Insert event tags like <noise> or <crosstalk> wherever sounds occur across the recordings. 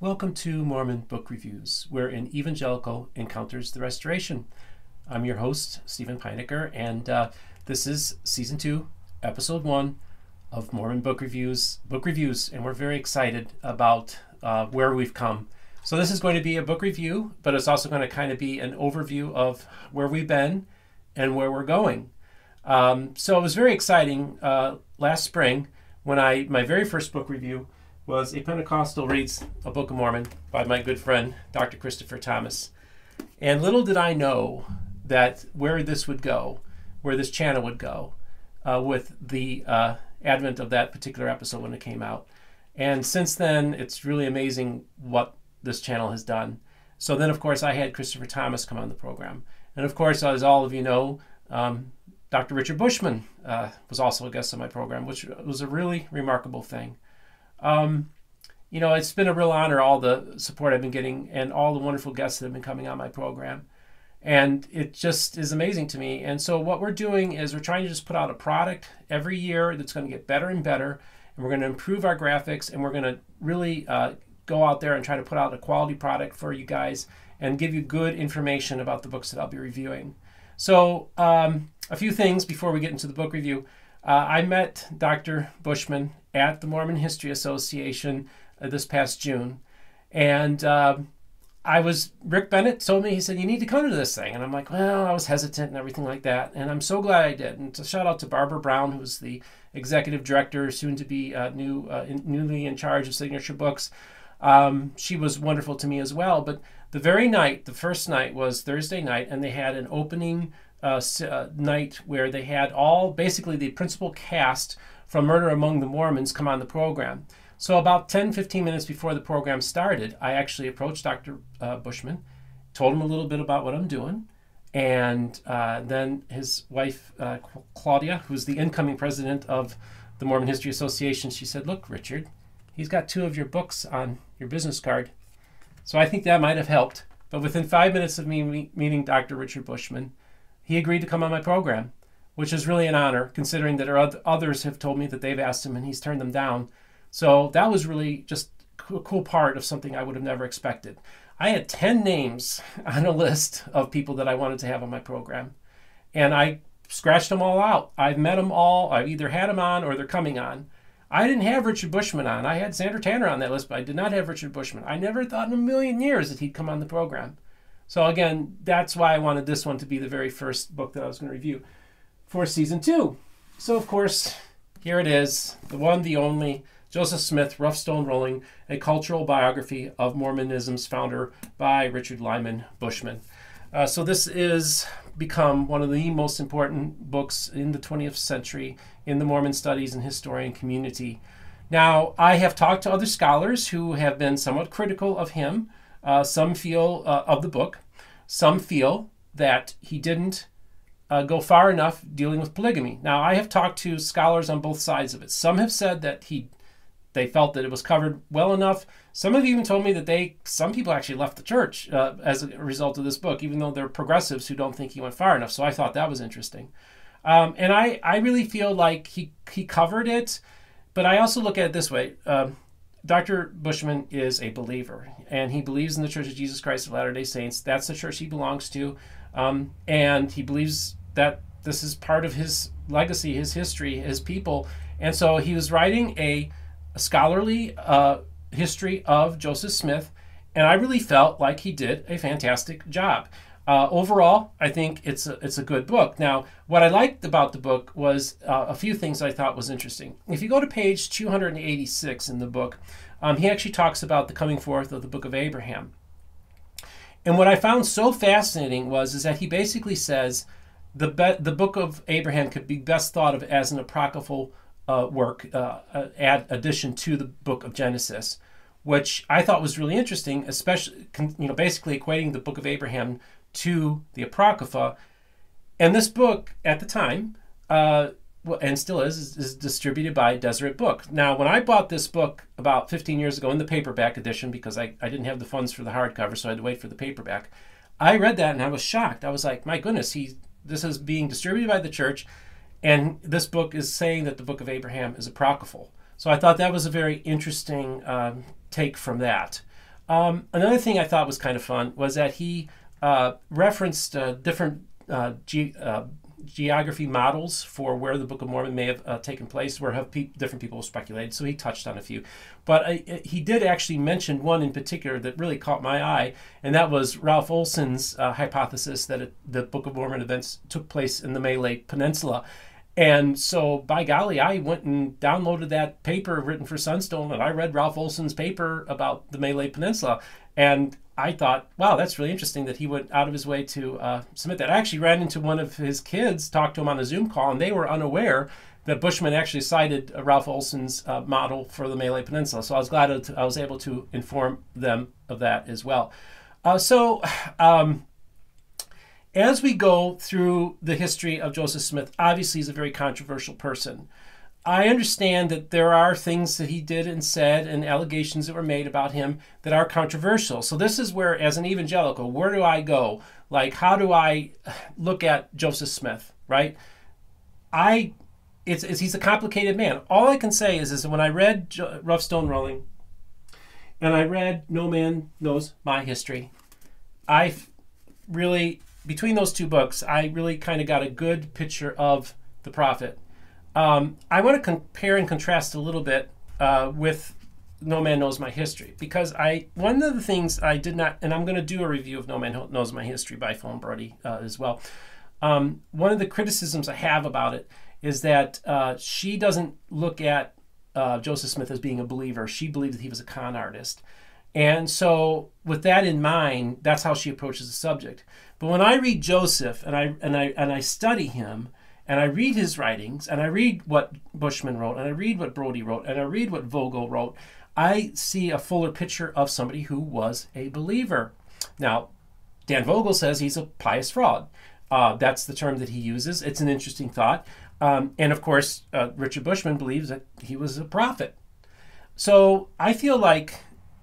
Welcome to Mormon Book Reviews, where an evangelical encounters the restoration. I'm your host, Steven Pynakker, and uh, this is season two, episode one of Mormon Book Reviews. Book reviews, and we're very excited about uh, where we've come. So this is going to be a book review, but it's also going to kind of be an overview of where we've been and where we're going. Um, so it was very exciting uh, last spring when I my very first book review was A Pentecostal Reads a Book of Mormon by my good friend, Dr. Christopher Thomas. And little did I know that where this would go, where this channel would go, uh, with the uh, advent of that particular episode when it came out. And since then, it's really amazing what this channel has done. So then, of course, I had Christopher Thomas come on the program. And of course, as all of you know, um, Dr. Richard Bushman uh, was also a guest on my program, which was a really remarkable thing. Um, you know, it's been a real honor, all the support I've been getting and all the wonderful guests that have been coming on my program. And it just is amazing to me. And so, what we're doing is we're trying to just put out a product every year that's going to get better and better. And we're going to improve our graphics and we're going to really uh, go out there and try to put out a quality product for you guys and give you good information about the books that I'll be reviewing. So, um, a few things before we get into the book review. Uh, I met Dr. Bushman at the Mormon History Association uh, this past June. And uh, I was, Rick Bennett told me, he said, you need to come to this thing. And I'm like, well, I was hesitant and everything like that. And I'm so glad I did. And to shout out to Barbara Brown, who's the executive director, soon to be uh, new, uh, in, newly in charge of Signature Books. Um, she was wonderful to me as well. But the very night, the first night was Thursday night, and they had an opening uh, uh night where they had all basically the principal cast from Murder Among the Mormons come on the program. So, about 10 15 minutes before the program started, I actually approached Dr. Uh, Bushman, told him a little bit about what I'm doing. And uh, then his wife, uh, Claudia, who's the incoming president of the Mormon History Association, she said, Look, Richard, he's got two of your books on your business card. So I think that might have helped. But within five minutes of me meeting Dr. Richard Bushman, he agreed to come on my program which is really an honor considering that others have told me that they've asked him and he's turned them down. So that was really just a cool part of something I would have never expected. I had 10 names <laughs> on a list of people that I wanted to have on my program, and I scratched them all out. I've met them all. I've either had them on or they're coming on. I didn't have Richard Bushman on. I had Sandra Tanner on that list, but I did not have Richard Bushman. I never thought in a million years that he'd come on the program. So again, that's why I wanted this one to be the very first book that I was going to review for season two. So, of course, here it is the one, the only Joseph Smith, Rough Stone Rolling, a cultural biography of Mormonism's founder by Richard Lyman Bushman. Uh, so, this is become one of the most important books in the 20th century in the Mormon studies and historian community. Now, I have talked to other scholars who have been somewhat critical of him. Uh, some feel uh, of the book, some feel that he didn't uh, go far enough dealing with polygamy. Now, I have talked to scholars on both sides of it. Some have said that he, they felt that it was covered well enough. Some have even told me that they, some people actually left the church uh, as a result of this book, even though they're progressives who don't think he went far enough. So I thought that was interesting. Um, and I, I really feel like he, he covered it, but I also look at it this way. Uh, Dr. Bushman is a believer, and he believes in the Church of Jesus Christ of Latter day Saints. That's the church he belongs to. Um, and he believes that this is part of his legacy, his history, his people. And so he was writing a, a scholarly uh, history of Joseph Smith, and I really felt like he did a fantastic job. Uh, overall, I think it's a, it's a good book. Now, what I liked about the book was uh, a few things I thought was interesting. If you go to page 286 in the book, um, he actually talks about the coming forth of the book of Abraham. And what I found so fascinating was is that he basically says the be- the book of Abraham could be best thought of as an apocryphal uh, work, uh, uh, add addition to the book of Genesis, which I thought was really interesting, especially you know basically equating the book of Abraham to the apocrypha. And this book at the time, uh, and still is, is, is distributed by Deseret Book. Now, when I bought this book about 15 years ago in the paperback edition, because I, I didn't have the funds for the hardcover, so I had to wait for the paperback. I read that and I was shocked. I was like, my goodness, he this is being distributed by the church, and this book is saying that the book of Abraham is apocryphal. So I thought that was a very interesting um, take from that. Um, another thing I thought was kind of fun was that he uh, referenced uh, different uh, ge- uh, geography models for where the Book of Mormon may have uh, taken place, where have pe- different people speculated. So he touched on a few, but uh, he did actually mention one in particular that really caught my eye, and that was Ralph Olson's hypothesis that it, the Book of Mormon events took place in the Malay Peninsula. And so, by golly, I went and downloaded that paper written for Sunstone, and I read Ralph Olson's paper about the Malay Peninsula. And I thought, wow, that's really interesting that he went out of his way to uh, submit that. I actually ran into one of his kids, talked to him on a Zoom call, and they were unaware that Bushman actually cited Ralph Olson's uh, model for the Malay Peninsula. So I was glad I was able to inform them of that as well. Uh, so, <sighs> um, as we go through the history of Joseph Smith, obviously he's a very controversial person. I understand that there are things that he did and said and allegations that were made about him that are controversial. So this is where, as an evangelical, where do I go? Like, how do I look at Joseph Smith? Right? I, it's, it's he's a complicated man. All I can say is, is when I read Rough Stone Rolling, and I read No Man Knows My History, I really between those two books, I really kind of got a good picture of the prophet. Um, I want to compare and contrast a little bit uh, with No Man Knows My History because I one of the things I did not, and I'm going to do a review of No Man Knows My History by Fawn Brodie uh, as well. Um, one of the criticisms I have about it is that uh, she doesn't look at uh, Joseph Smith as being a believer. She believed that he was a con artist. And so, with that in mind, that's how she approaches the subject. But when I read Joseph and I and I and I study him and I read his writings and I read what Bushman wrote and I read what Brodie wrote and I read what Vogel wrote, I see a fuller picture of somebody who was a believer. Now, Dan Vogel says he's a pious fraud. Uh, that's the term that he uses. It's an interesting thought. Um, and of course, uh, Richard Bushman believes that he was a prophet. So I feel like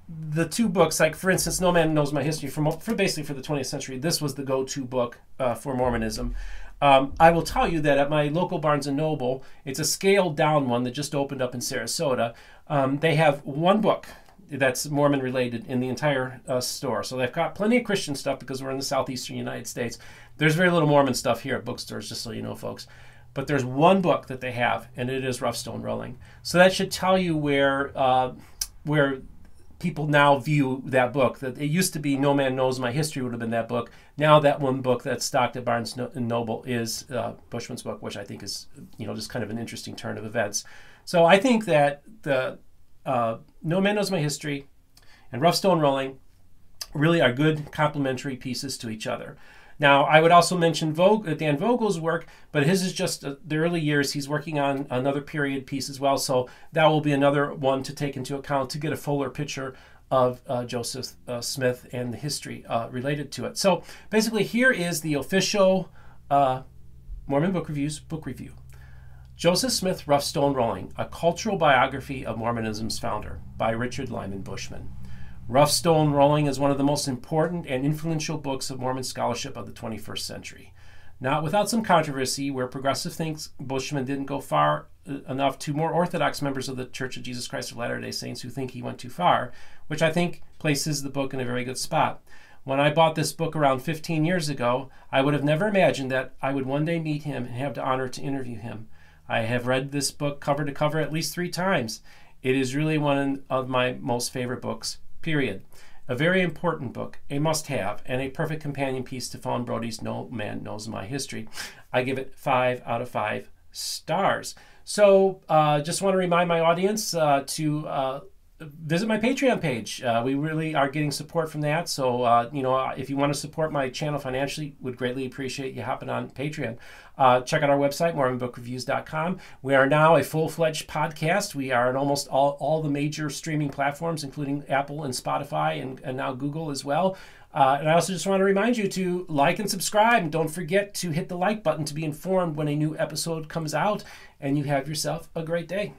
the two books, like for instance, No Man Knows My History, for, for basically for the 20th century, this was the go-to book uh, for Mormonism. Um, I will tell you that at my local Barnes and Noble, it's a scaled down one that just opened up in Sarasota. Um, they have one book that's Mormon related in the entire uh, store. So they've got plenty of Christian stuff because we're in the southeastern United States. There's very little Mormon stuff here at bookstores, just so you know, folks. But there's one book that they have, and it is Rough Stone Rolling. So that should tell you where uh, where people now view that book. That it used to be No Man Knows My History would have been that book. Now that one book that's stocked at Barnes and Noble is uh, Bushman's book, which I think is you know just kind of an interesting turn of events. So I think that the uh, No Man Knows My History and Rough Stone Rolling really are good complementary pieces to each other. Now, I would also mention Dan Vogel's work, but his is just uh, the early years. He's working on another period piece as well, so that will be another one to take into account to get a fuller picture of uh, Joseph uh, Smith and the history uh, related to it. So basically, here is the official uh, Mormon Book Reviews book review. Joseph Smith Rough Stone Rolling, A Cultural Biography of Mormonism's Founder by Richard Lyman Bushman. Rough Stone Rolling is one of the most important and influential books of Mormon scholarship of the 21st century. Not without some controversy, where progressive thinks Bushman didn't go far uh, enough to more orthodox members of the Church of Jesus Christ of Latter day Saints who think he went too far, which I think places the book in a very good spot. When I bought this book around 15 years ago, I would have never imagined that I would one day meet him and have the honor to interview him. I have read this book cover to cover at least three times. It is really one of my most favorite books period. A very important book, a must have, and a perfect companion piece to Fawn Brodie's No Man Knows My History. I give it five out of five stars. So, uh, just want to remind my audience uh, to uh, visit my Patreon page. Uh, we really are getting support from that. So, uh, you know, if you want to support my channel financially, would greatly appreciate you hopping on Patreon. Uh, check out our website, MormonBookReviews.com. We are now a full-fledged podcast. We are on almost all, all the major streaming platforms, including Apple and Spotify and, and now Google as well. Uh, and I also just want to remind you to like and subscribe. And don't forget to hit the like button to be informed when a new episode comes out. And you have yourself a great day.